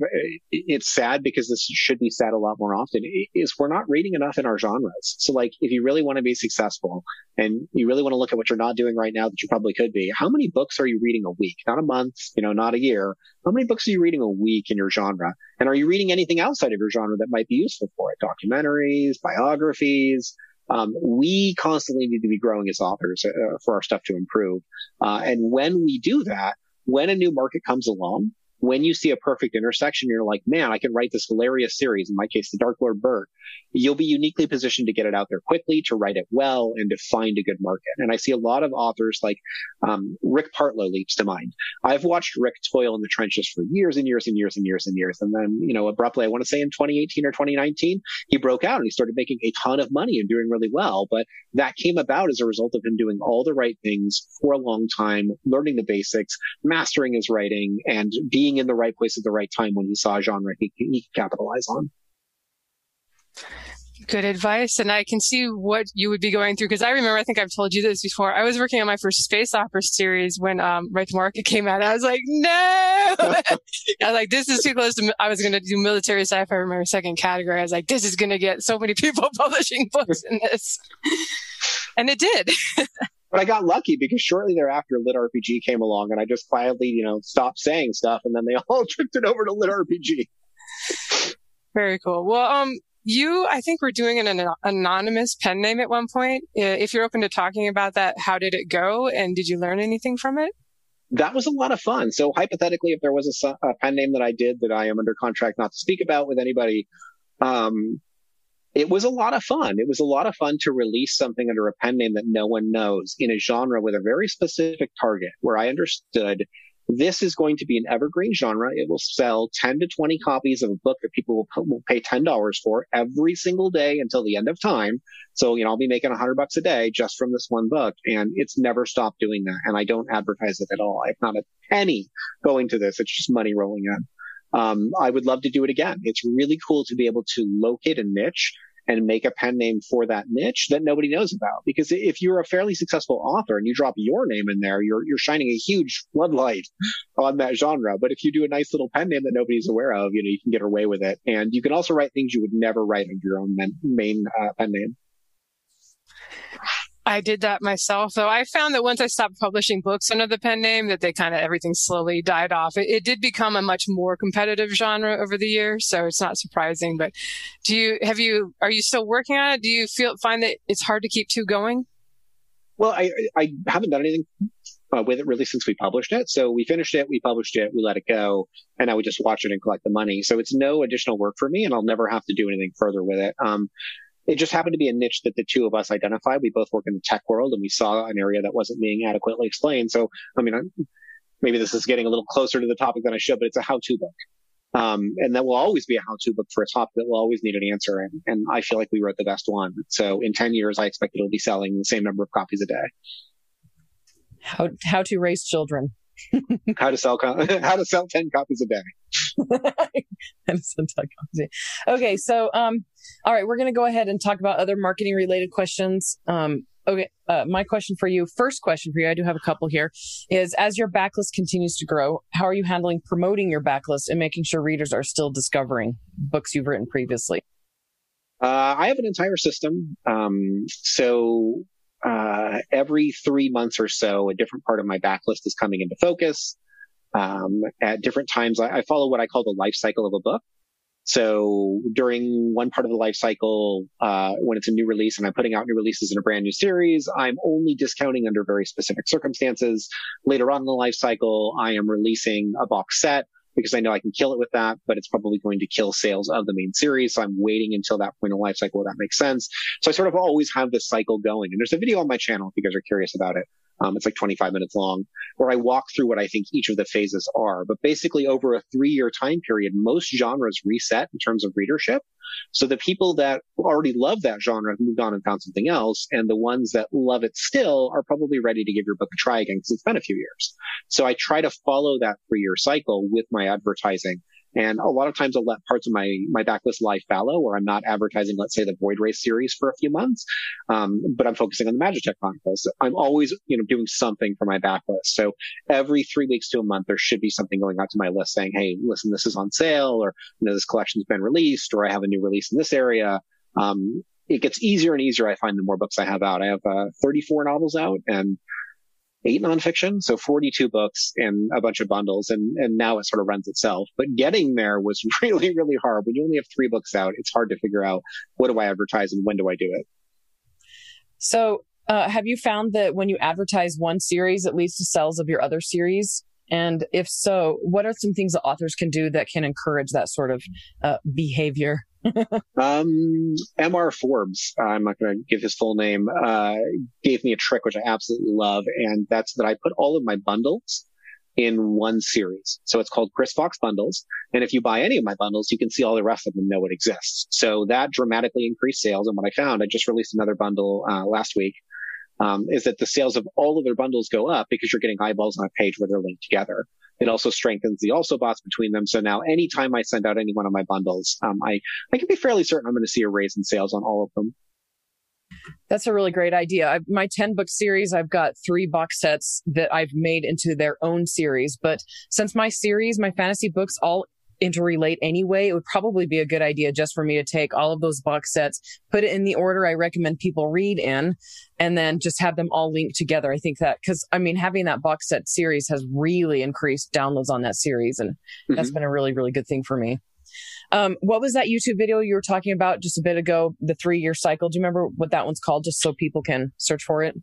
it's sad because this should be said a lot more often, is we're not reading enough in our genres. So like, if you really want to be successful and you really want to look at what you're not doing right now that you probably could be, how many books are you reading a week? Not a month, you know, not a year. How many books are you reading a week in your genre? And are you reading anything outside of your genre that might be useful for it? Documentaries, biographies, um, we constantly need to be growing as authors uh, for our stuff to improve. Uh, and when we do that, when a new market comes along, when you see a perfect intersection, you're like, man, I can write this hilarious series. In my case, the Dark Lord Bert. You'll be uniquely positioned to get it out there quickly, to write it well, and to find a good market. And I see a lot of authors like um, Rick Partlow leaps to mind. I've watched Rick toil in the trenches for years and years and years and years and years. And then, you know, abruptly, I want to say in 2018 or 2019, he broke out and he started making a ton of money and doing really well. But that came about as a result of him doing all the right things for a long time, learning the basics, mastering his writing, and being being in the right place at the right time when he saw a genre he, he could capitalize on. Good advice. And I can see what you would be going through because I remember, I think I've told you this before. I was working on my first space opera series when um, Write to Market came out. I was like, no! *laughs* I was like, this is too close to, I was going to do military sci-fi for my second category. I was like, this is going to get so many *laughs* people *laughs* publishing books in this. and it did. But I got lucky because shortly thereafter, Lit RPG came along, and I just quietly, you know, stopped saying stuff, and then they *laughs* all drifted over to Lit RPG. Very cool. Well, um, you, I think, were doing an, an anonymous pen name at one point. If you're open to talking about that, how did it go, and did you learn anything from it? That was a lot of fun. So hypothetically, if there was a, a pen name that I did that I am under contract not to speak about with anybody, um, it was a lot of fun. It was a lot of fun to release something under a pen name that no one knows in a genre with a very specific target where I understood this is going to be an evergreen genre. It will sell 10 to 20 copies of a book that people will, will pay $10 for every single day until the end of time. So, you know, I'll be making 100 bucks a day just from this one book. And it's never stopped doing that. And I don't advertise it at all. I have not a penny going to this. It's just money rolling in. Um, I would love to do it again. It's really cool to be able to locate a niche and make a pen name for that niche that nobody knows about. Because if you're a fairly successful author and you drop your name in there, you're, you're shining a huge floodlight on that genre. But if you do a nice little pen name that nobody's aware of, you know, you can get away with it. And you can also write things you would never write under your own main uh, pen name. I did that myself, though. I found that once I stopped publishing books under the pen name, that they kind of everything slowly died off. It, it, did become a much more competitive genre over the years, so it's not surprising. But do you have you are you still working on it? Do you feel find that it's hard to keep two going? Well, I I haven't done anything uh, with it really since we published it. So we finished it, we published it, we let it go, and I would just watch it and collect the money. So it's no additional work for me, and I'll never have to do anything further with it. Um, it just happened to be a niche that the two of us identified. We both work in the tech world and we saw an area that wasn't being adequately explained. So, I mean, maybe this is getting a little closer to the topic than I should, but it's a how-to book. Um, and that will always be a how-to book for a topic that will always need an answer. And, and I feel like we wrote the best one. So in 10 years, I expect it'll be selling the same number of copies a day. How, how to raise children. *laughs* how to sell, *laughs* *laughs* how to sell 10 copies a day. okay. So, um, all right, we're going to go ahead and talk about other marketing related questions. Um, Okay, uh, my question for you, first question for you, I do have a couple here, is as your backlist continues to grow, how are you handling promoting your backlist and making sure readers are still discovering books you've written previously? Uh, I have an entire system. Um, so uh, every three months or so, a different part of my backlist is coming into focus. Um, at different times, I, I follow what I call the life cycle of a book. So during one part of the life cycle, uh, when it's a new release and I'm putting out new releases in a brand new series, I'm only discounting under very specific circumstances. Later on in the life cycle, I am releasing a box set because I know I can kill it with that, but it's probably going to kill sales of the main series. So I'm waiting until that point in life cycle that makes sense. So I sort of always have this cycle going. And there's a video on my channel if you guys are curious about it. Um, it's like 25 minutes long where I walk through what I think each of the phases are. But basically over a three year time period, most genres reset in terms of readership. So the people that already love that genre have moved on and found something else. And the ones that love it still are probably ready to give your book a try again because it's been a few years. So I try to follow that three year cycle with my advertising and a lot of times I'll let parts of my, my backlist lie fallow where I'm not advertising, let's say the Void Wraith series for a few months. Um, but I'm focusing on the Magitech Chronicles. I'm always, you know, doing something for my backlist. So every three weeks to a month, there should be something going out to my list saying, Hey, listen, this is on sale or, you know, this collection's been released or I have a new release in this area. Um, it gets easier and easier. I find the more books I have out. I have uh, 34 novels out and eight nonfiction, so 42 books and a bunch of bundles, and, and now it sort of runs itself. But getting there was *laughs* really, really hard. When you only have three books out, it's hard to figure out what do I advertise and when do I do it. So, uh, have you found that when you advertise one series, it leads to sales of your other series? And if so, what are some things that authors can do that can encourage that sort of uh, behavior? *laughs* um, MR Forbes, I'm not going to give his full name, uh, gave me a trick, which I absolutely love. And that's that I put all of my bundles in one series. So it's called Chris Fox bundles. And if you buy any of my bundles, you can see all the rest of them know it exists. So that dramatically increased sales. And what I found, I just released another bundle, uh, last week. Um, is that the sales of all of their bundles go up because you're getting eyeballs on a page where they're linked together. It also strengthens the also bots between them. So now anytime I send out any one of my bundles, um, I, I can be fairly certain I'm going to see a raise in sales on all of them. That's a really great idea. I, my 10 book series, I've got three box sets that I've made into their own series. But since my series, my fantasy books all interrelate anyway, it would probably be a good idea just for me to take all of those box sets, put it in the order I recommend people read in, and then just have them all linked together. I think that because I mean, having that box set series has really increased downloads on that series, and mm-hmm. that's been a really, really good thing for me. Um, what was that YouTube video you were talking about just a bit ago? The three year cycle. Do you remember what that one's called? Just so people can search for it.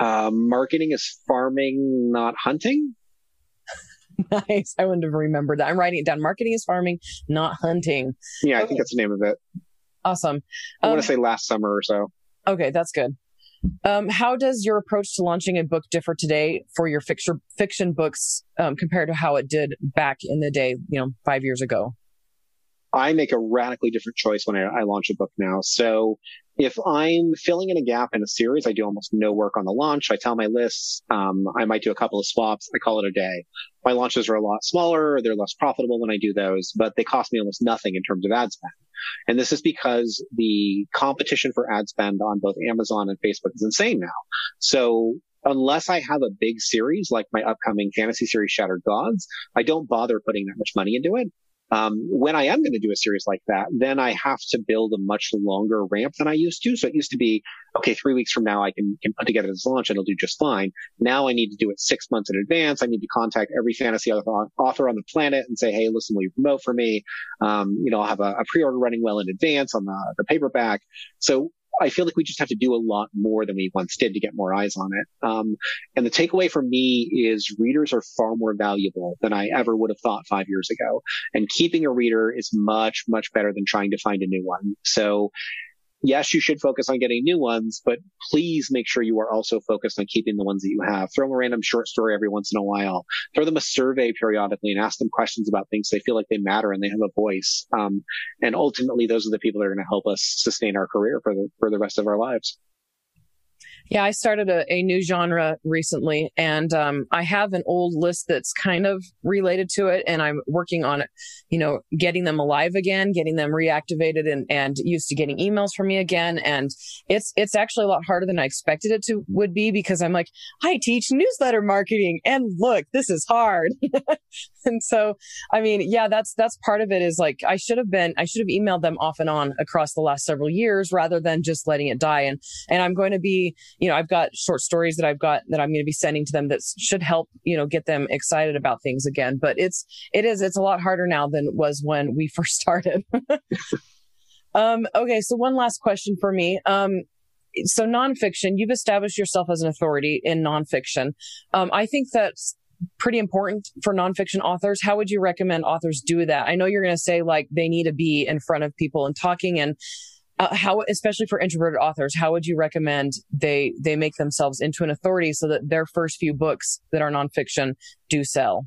Uh, marketing is farming, not hunting. *laughs* nice. I wouldn't have remembered that. I'm writing it down. Marketing is farming, not hunting. Yeah, okay. I think that's the name of it. Awesome. I um, want to say last summer or so. Okay, that's good. Um, how does your approach to launching a book differ today for your fiction fiction books um, compared to how it did back in the day, you know, five years ago? I make a radically different choice when I, I launch a book now. So if I'm filling in a gap in a series, I do almost no work on the launch. I tell my lists, um, I might do a couple of swaps. I call it a day. My launches are a lot smaller. They're less profitable when I do those, but they cost me almost nothing in terms of ad spend. And this is because the competition for ad spend on both Amazon and Facebook is insane now. So unless I have a big series like my upcoming fantasy series Shattered Gods, I don't bother putting that much money into it. Um, when I am going to do a series like that, then I have to build a much longer ramp than I used to. So it used to be, okay, three weeks from now, I can, can put together this launch and it'll do just fine. Now I need to do it six months in advance. I need to contact every fantasy author on the planet and say, Hey, listen, will you promote for me? Um, you know, I'll have a, a pre-order running well in advance on the, the paperback. So I feel like we just have to do a lot more than we once did to get more eyes on it. Um, and the takeaway for me is readers are far more valuable than I ever would have thought five years ago. And keeping a reader is much, much better than trying to find a new one. So yes, you should focus on getting new ones, but please make sure you are also focused on keeping the ones that you have. Throw them a random short story every once in a while. Throw them a survey periodically and ask them questions about things they feel like they matter and they have a voice. Um, and ultimately, those are the people that are going to help us sustain our career for the for the rest of our lives. Yeah, I started a, a new genre recently, and um, I have an old list that's kind of related to it, and I'm working on. You know, getting them alive again, getting them reactivated, and and used to getting emails from me again. And it's it's actually a lot harder than I expected it to would be because I'm like, I teach newsletter marketing, and look, this is hard. *laughs* and so, I mean, yeah, that's that's part of it. Is like I should have been, I should have emailed them off and on across the last several years rather than just letting it die. And and I'm going to be you know, I've got short stories that I've got that I'm going to be sending to them that should help, you know, get them excited about things again. But it's, it is, it's a lot harder now than it was when we *laughs* first started. *laughs* um, okay. So one last question for me. Um, so nonfiction, you've established yourself as an authority in nonfiction. Um, I think that's pretty important for nonfiction authors. How would you recommend authors do that? I know you're going to say like they need to be in front of people and talking and uh, how especially for introverted authors how would you recommend they they make themselves into an authority so that their first few books that are nonfiction do sell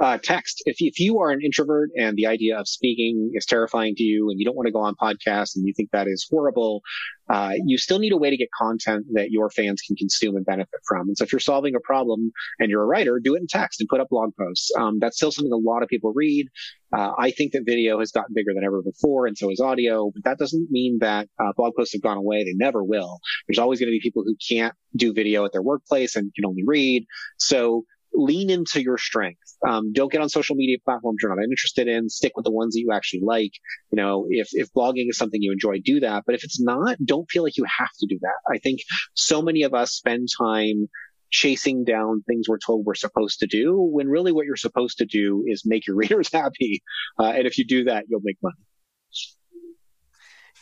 uh, text. If, if you are an introvert and the idea of speaking is terrifying to you and you don't want to go on podcasts and you think that is horrible, uh, you still need a way to get content that your fans can consume and benefit from. And so if you're solving a problem and you're a writer, do it in text and put up blog posts. Um, that's still something a lot of people read. Uh, I think that video has gotten bigger than ever before, and so is audio. But that doesn't mean that uh, blog posts have gone away. They never will. There's always going to be people who can't do video at their workplace and can only read. So lean into your strength. Um, don't get on social media platforms you're not interested in. Stick with the ones that you actually like. You know, if, if blogging is something you enjoy, do that. But if it's not, don't feel like you have to do that. I think so many of us spend time chasing down things we're told we're supposed to do when really what you're supposed to do is make your *laughs* readers happy. Uh, and if you do that, you'll make money.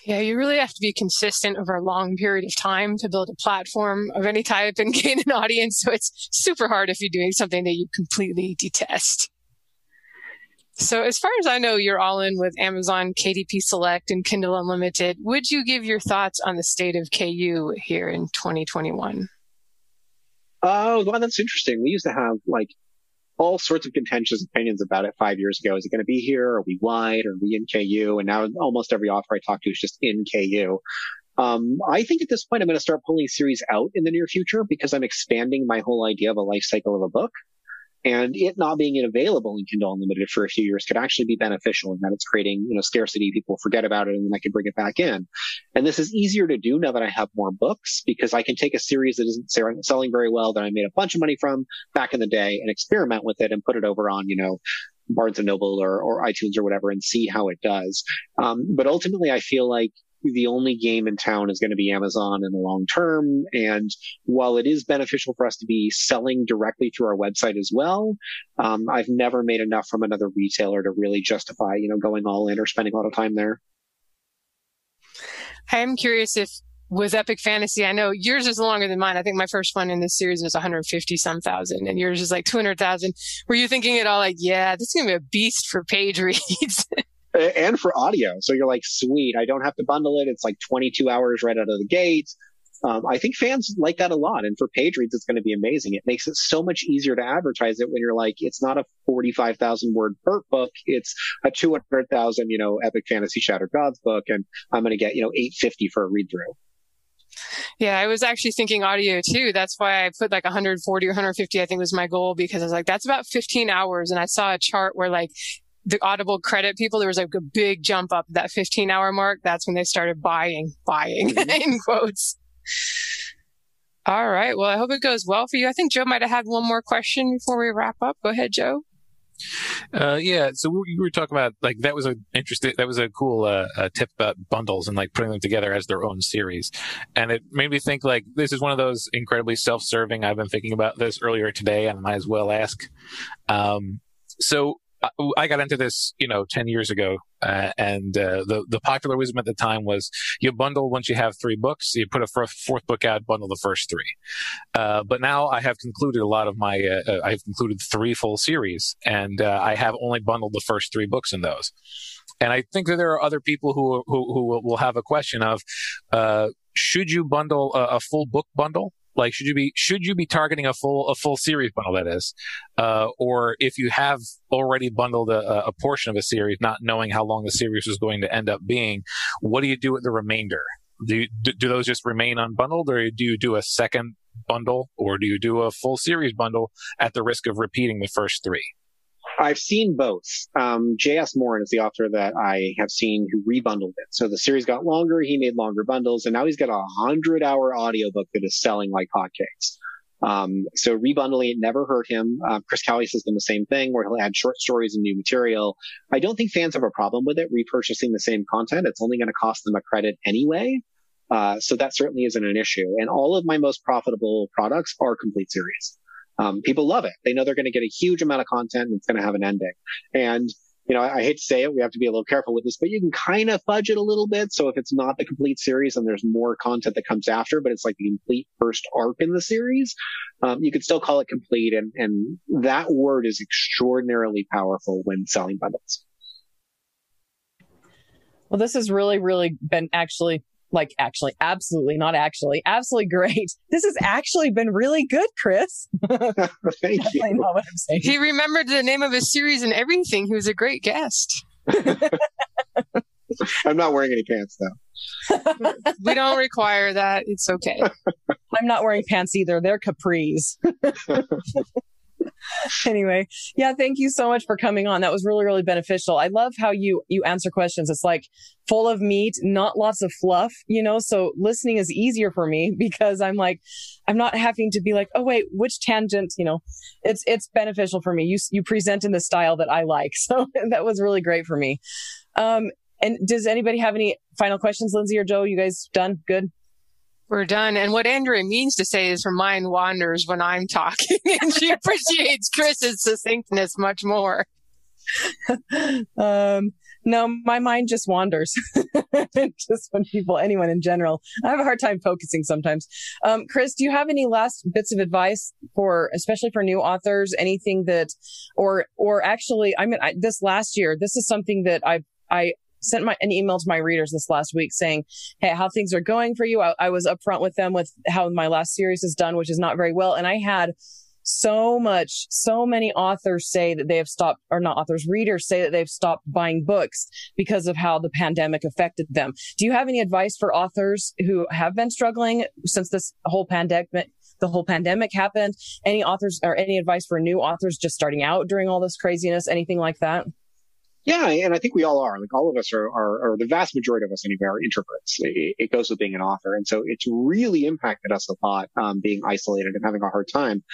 Yeah, you really have to be consistent over a long period of time to build a platform of any type and *laughs* gain an audience. So it's super hard if you're doing something that you completely detest. So as far as I know, you're all in with Amazon KDP Select and Kindle Unlimited. Would you give your thoughts on the state of KU here in 2021? Oh, well, that's interesting. We used to have like all sorts of contentious opinions about it five years ago. Is it going to be here? Are we wide? Are we in KU? And now almost every author I talk to is just in KU. Um, I think at this point I'm going to start pulling series out in the near future because I'm expanding my whole idea of a life cycle of a book. And it not being available in Kindle Unlimited for a few years could actually be beneficial in that it's creating, you know, scarcity. People forget about it and then I can bring it back in. And this is easier to do now that I have more books because I can take a series that isn't selling very well that I made a bunch of money from back in the day and experiment with it and put it over on, you know, Barnes and Noble or, or iTunes or whatever and see how it does. Um, but ultimately I feel like the only game in town is going to be Amazon in the long term. And while it is beneficial for us to be selling directly through our website as well, um, I've never made enough from another retailer to really justify, you know, going all in or spending a lot of time there. I am curious if with Epic Fantasy, I know yours is longer than mine. I think my first one in this series was 150 some thousand, and yours is like 200,000. Were you thinking at all like, yeah, this is gonna be a beast for page reads? *laughs* and for audio. So you're like, sweet, I don't have to bundle it. It's like 22 hours right out of the gate. Um, I think fans like that a lot. And for page reads, it's going to be amazing. It makes it so much easier to advertise it when you're like, it's not a 45,000 word BERT book. It's a 200,000, you know, epic fantasy shattered gods book. And I'm going to get, you know, 850 for a read through. Yeah, I was actually thinking audio too. That's why I put like 140 or 150, I think was my goal because I was like, that's about 15 hours. And I saw a chart where like the Audible credit people, there was like a big jump up that 15 hour mark. That's when they started buying, buying mm-hmm. *laughs* in quotes. All right. Well, I hope it goes well for you. I think Joe might have had one more question before we wrap up. Go ahead, Joe. Uh, yeah. So we were talking about like that was an interesting, that was a cool uh, uh, tip about bundles and like putting them together as their own series, and it made me think like this is one of those incredibly self-serving. I've been thinking about this earlier today, and I might as well ask. Um, so I got into this, you know, 10 years ago. Uh, and uh, the the popular wisdom at the time was you bundle once you have three books, you put a fourth book out, bundle the first three. Uh, but now I have concluded a lot of my, uh, uh, I've concluded three full series, and uh, I have only bundled the first three books in those. And I think that there are other people who who, who will have a question of, should you bundle a, a full book bundle? Like, should you be should you be targeting a full a full series bundle that is, uh, or if you have already bundled a, a, portion of a series, not knowing how long the series is going to end up being, what do you do with the remainder? Do you, do, do those just remain unbundled, or do you do a second bundle, or do you do a full series bundle at the risk of repeating the first three? I've seen both. Um, J.S. Morin is the author that I have seen who rebundled it. So the series got longer. He made longer bundles and now he's got a hundred hour audiobook that is selling like hotcakes. Um, so rebundling it never hurt him. Uh, Chris Cowley has done the same thing where he'll add short stories and new material. I don't think fans have a problem with it repurchasing the same content. It's only going to cost them a credit anyway. Uh, so that certainly isn't an issue. And all of my most profitable products are complete series. Um, people love it. They know they're going to get a huge amount of content and it's going to have an ending. And, you know, I, I, hate to say it. We have to be a little careful with this, but you can kind of fudge it a little bit. So if it's not the complete series and there's more content that comes after, but it's like the complete first arc in the series, um, you could still call it complete. And, and that word is extraordinarily powerful when selling bundles. Well, this has really, really been actually like actually, absolutely, not actually, absolutely great. *laughs* This has actually been really good, Chris. *laughs* Thank you. I know what I'm saying. He remembered the name of his series and everything. He was a great guest. *laughs* I'm not wearing any pants though. we don't require that. It's okay. I'm not wearing pants either. They're capris. *laughs* anyway, yeah, thank you so much for coming on. That was really, really beneficial. I love how you, you answer questions. It's like full of meat, not lots of fluff, you know, so listening is easier for me *laughs* because I'm like, I'm not having to be like, oh, wait, which tangent, you know, it's, it's beneficial for me. You, you present in the style that I like. *laughs* So that was really great for me. Um, and does anybody have any final questions, Lindsay or Joe? You guys done? Good? We're done. And what Andrea means to say is her mind wanders when I'm talking, *laughs* and she appreciates Chris's succinctness much more. *laughs* um, no, my mind just wanders. *laughs* just when people, anyone in general, I have a hard time focusing sometimes. Um, Chris, do you have any last bits of advice for, especially for new authors? Anything that, or, or actually, I mean, I, this last year, this is something that I, I sent my, an email to my readers this last week saying, Hey, how things are going for you. I, I was upfront with them with how my last series is done, which is not very well. And I had so much, so many authors say that they have stopped, or not authors, readers say that they've stopped buying books because of how the pandemic affected them. Do you have any advice for authors who have been struggling since this whole pandemic? The whole pandemic happened. Any authors or any advice for new authors just starting out during all this craziness? Anything like that? Yeah, and I think we all are. Like all of us are, are or the vast majority of us anyway, are introverts. It, it, goes with being an author, and so it's really impacted us a lot, um, being isolated and having a hard time.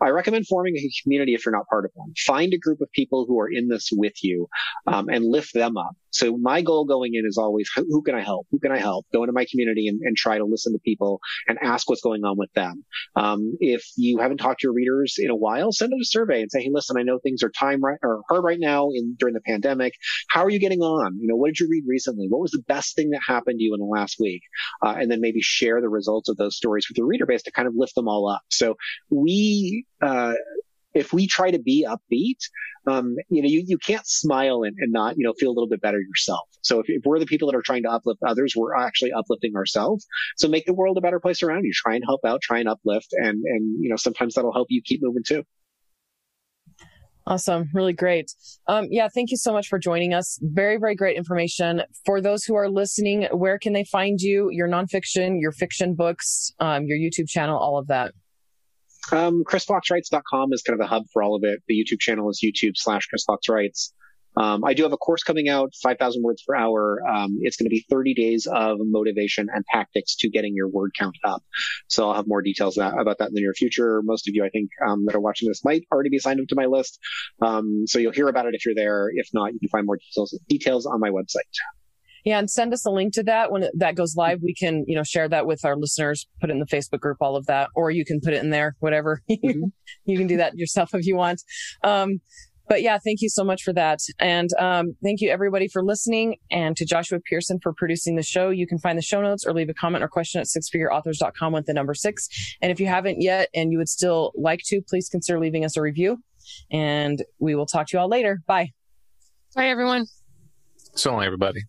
I recommend forming a community if you're not part of one. Find a group of people who are in this with you, um, and lift them up. So my goal going in is always, who can I help? Who can I help? Go into my community and, and try to listen to people and ask what's going on with them. Um, if you haven't talked to your readers in a while, send out a survey and say, hey, listen, I know things are time right or hard right now in during the pandemic. How are you getting on? You know, what did you read recently? What was the best thing that happened to you in the last week? Uh, and then maybe share the results of those stories with your reader base to kind of lift them all up. So we, uh, if we try to be upbeat, um, you know, you, you can't smile and, and not, you know, feel a little bit better yourself. So if, if we're the people that are trying to uplift others, we're actually uplifting ourselves. So make the world a better place around you. Try and help out, try and uplift. And, and, you know, sometimes that'll help you keep moving too. Awesome. Really great. Um, yeah. Thank you so much for joining us. Very, very great information. For those who are listening, where can they find you? Your nonfiction, your fiction books, um, your YouTube channel, all of that. Um, ChrisFoxWrites.com is kind of the hub for all of it. The YouTube channel is YouTube slash Chris Fox Writes. Um, I do have a course coming out, 5,000 words per hour. Um, it's going to be 30 days of motivation and tactics to getting your word count up. So I'll have more details that, about that in the near future. Most of you, I think, um, that are watching this might already be signed up to my list. Um, so you'll hear about it if you're there. If not, you can find more details, details on my website. Yeah, and send us a link to that when that goes live. We can, you know, share that with our listeners, put it in the Facebook group, all of that, or you can put it in there, whatever. *laughs* Mm-hmm. you can do that yourself if you want. Um, but yeah, thank you so much for that. And um, thank you everybody for listening and to Joshua Pearson for producing the show. You can find the show notes or leave a comment or question at sixfigureauthors.com with the number six. And if you haven't yet and you would still like to, please consider leaving us a review. And we will talk to you all later. Bye. Bye, everyone. So long, everybody.